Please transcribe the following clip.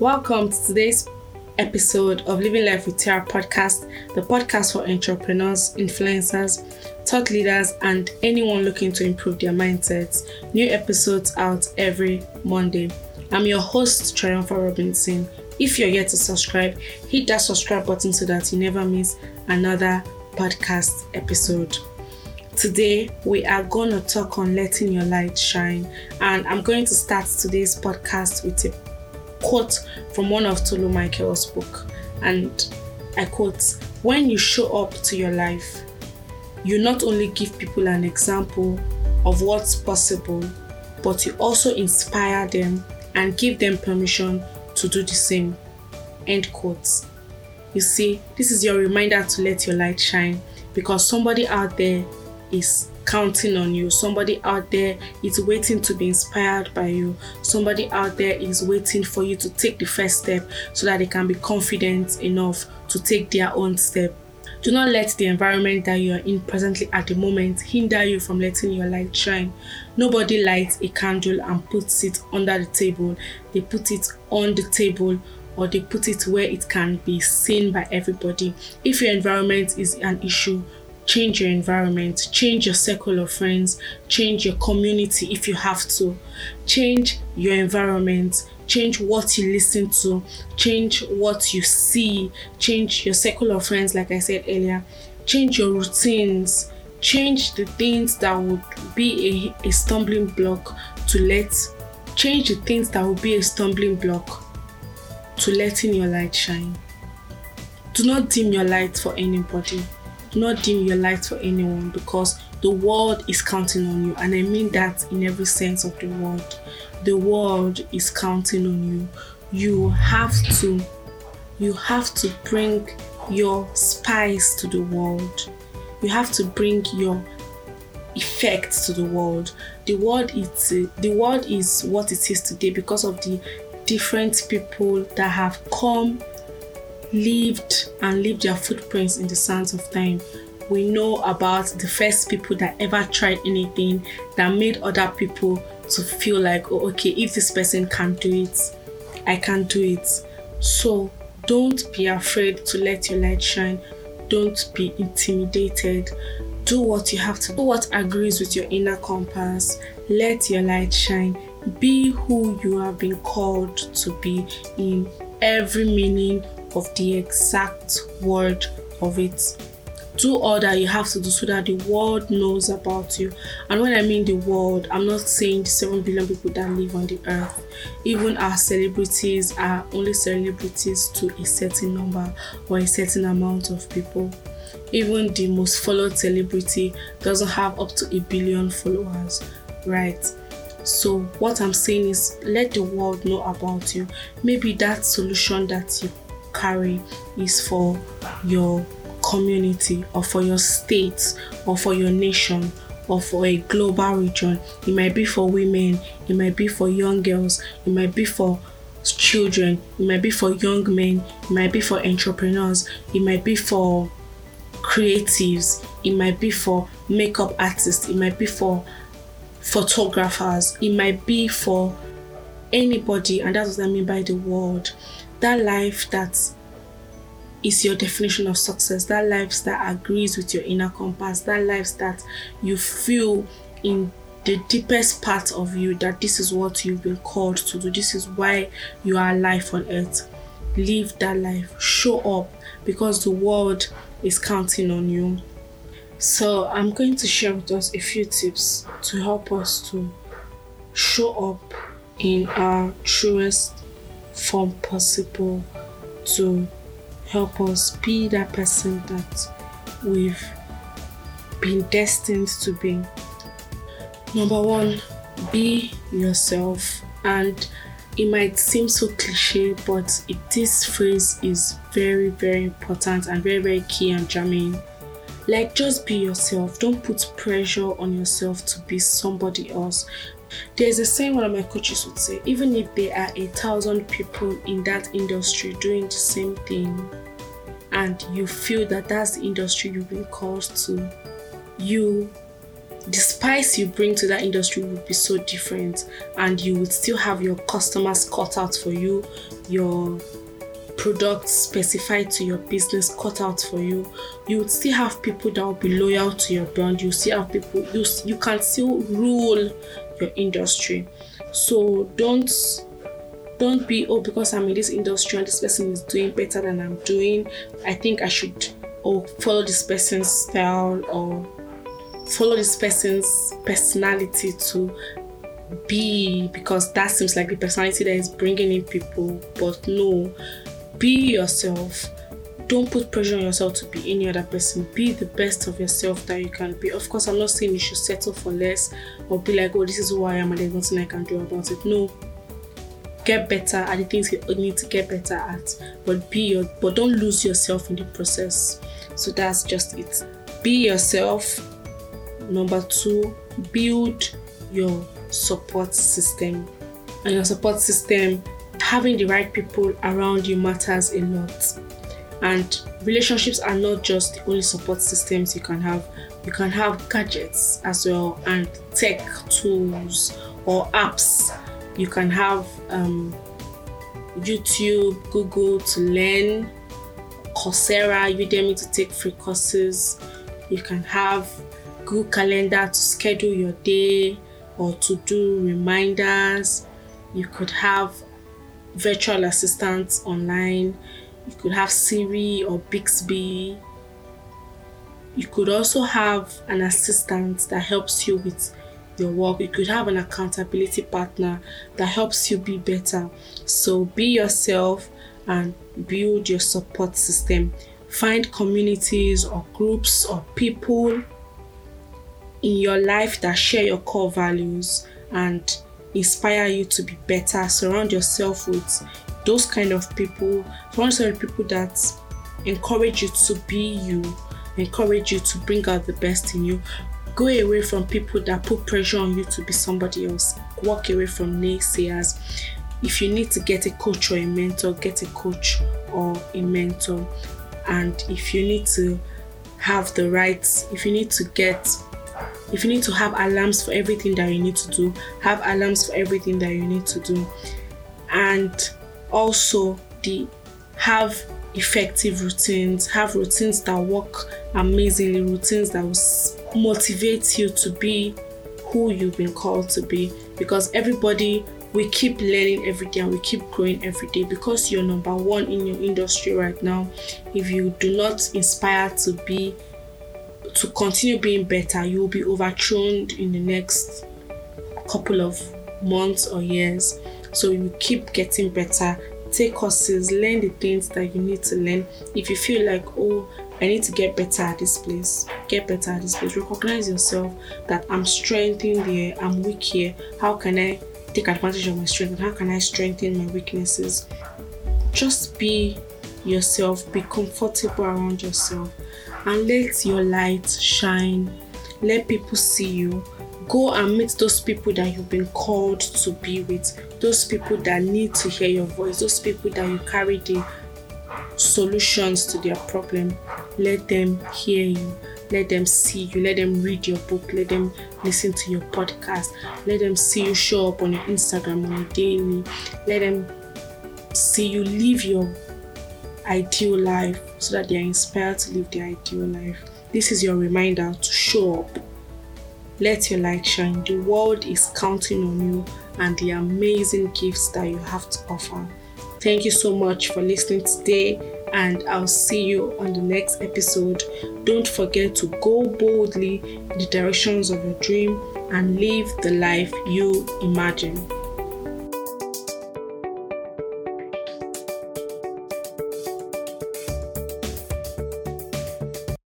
Welcome to today's episode of Living Life with TR podcast, the podcast for entrepreneurs, influencers, thought leaders, and anyone looking to improve their mindsets. New episodes out every Monday. I'm your host, Triumpha Robinson. If you're yet to subscribe, hit that subscribe button so that you never miss another podcast episode. Today, we are going to talk on letting your light shine, and I'm going to start today's podcast with a quote from one of Tolu Michael's book. And I quote When you show up to your life, you not only give people an example of what's possible, but you also inspire them and give them permission to do the same. End quote. You see, this is your reminder to let your light shine because somebody out there is counting on you. Somebody out there is waiting to be inspired by you. Somebody out there is waiting for you to take the first step so that they can be confident enough to take their own step. Do not let the environment that you are in presently at the moment hinder you from letting your light shine. Nobody lights a candle and puts it under the table, they put it on the table or they put it where it can be seen by everybody. If your environment is an issue, change your environment, change your circle of friends, change your community if you have to, change your environment, change what you listen to, change what you see, change your circle of friends, like I said earlier, change your routines, change the things that would be a, a stumbling block to let, change the things that would be a stumbling block to letting your light shine. Do not dim your light for anybody not dim your light for anyone because the world is counting on you. And I mean that in every sense of the word. The world is counting on you. You have to you have to bring your spice to the world. You have to bring your effects to the world. The world is the world is what it is today because of the different people that have come lived and leave their footprints in the sands of time. We know about the first people that ever tried anything that made other people to feel like, oh, okay, if this person can do it, I can do it. So don't be afraid to let your light shine. Don't be intimidated. Do what you have to do, what agrees with your inner compass. Let your light shine. Be who you have been called to be in every meaning of the exact word of it. Do all that you have to do so that the world knows about you. And when I mean the world, I'm not saying the 7 billion people that live on the earth. Even our celebrities are only celebrities to a certain number or a certain amount of people. Even the most followed celebrity doesn't have up to a billion followers, right? So, what I'm saying is, let the world know about you. Maybe that solution that you carry is for your community or for your state or for your nation or for a global region. It might be for women, it might be for young girls, it might be for children, it might be for young men, it might be for entrepreneurs, it might be for creatives, it might be for makeup artists, it might be for photographers, it might be for anybody, and that's what I mean by the world that life that is your definition of success, that life that agrees with your inner compass, that life that you feel in the deepest part of you that this is what you've been called to do, this is why you are alive on earth. Live that life, show up because the world is counting on you. So, I'm going to share with us a few tips to help us to show up in our truest form possible to help us be that person that we've been destined to be. Number one, be yourself. And it might seem so cliche, but it, this phrase is very, very important and very, very key and germane. Like, just be yourself. Don't put pressure on yourself to be somebody else. There's a saying one of my coaches would say even if there are a thousand people in that industry doing the same thing, and you feel that that's the industry you've been called to, you the spice you bring to that industry would be so different and you would still have your customers cut out for you your products specified to your business cut out for you. You would still have people that will be loyal to your brand. You still have people you, you can still rule industry. So don't don't be oh because i'm in this industry and this person is doing better than i'm doing i think i should or follow this person's style or follow this person's personality to be because that seems like the personality that is bringing in people. But no be yourself don't put pressure on yourself to be any other person. Be the best of yourself that you can be. Of course i'm not saying you should settle for less or be like oh this is who i am and there's nothing i can do about it. No. Get better at the things you need to get better at but be your but don't lose yourself in the process. So that's just it. Be yourself. Number two build your support system. And your support system having the right people around you matters a lot and relationships are not just the only support systems you can have. You can have gadgets as well and tech tools or apps. You can have um, youtube google to learn coursera udemy to take free courses. You can have google calendar to schedule your day or to do reminders. You could have virtual assistants online. You could have Siri or Bixby. You could also have an assistant that helps you with your work. You could have an accountability partner that helps you be better. So be yourself and build your support system. Find communities or groups or people in your life that share your core values and inspire you to be better. Surround yourself with those kind of people. With people that encourage you to be you, encourage you to bring out the best in you. Go away from people that put pressure on you to be somebody else. Walk away from naysayers. If you need to get a coach or a mentor, get a coach or a mentor. And if you need to have the right, if you need to get if you need to have alarms for everything that you need to do, have alarms for everything that you need to do. And also the have effective routines, have routines that work amazingly, routines that will motivate you to be who you've been called to be because everybody we keep learning every day and we keep growing every day because you're number one in your industry right now if you do not inspire to be to continue being better, you will be overthrown in the next couple of months or years. So you keep getting better, take courses, learn the things that you need to learn. If you feel like, oh, I need to get better at this place, get better at this place. Recognize yourself that I'm strengthening there, I'm weak here. How can I take advantage of my strength and how can I strengthen my weaknesses? Just be yourself, be comfortable around yourself and let your light shine. Let people see you. Go and meet those people that you've been called to be with, those people that need to hear your voice, those people that you carry the solutions to their problem. Let them hear you. Let them see you. Let them read your book. Let them listen to your podcast. Let them see you show up on your Instagram on a daily. Let them see you live your ideal life so that they are inspired to live their ideal life. This is your reminder to show up. Let your light shine. The world is counting on you and the amazing gifts that you have to offer. Thank you so much for listening today, and I'll see you on the next episode. Don't forget to go boldly in the directions of your dream and live the life you imagine.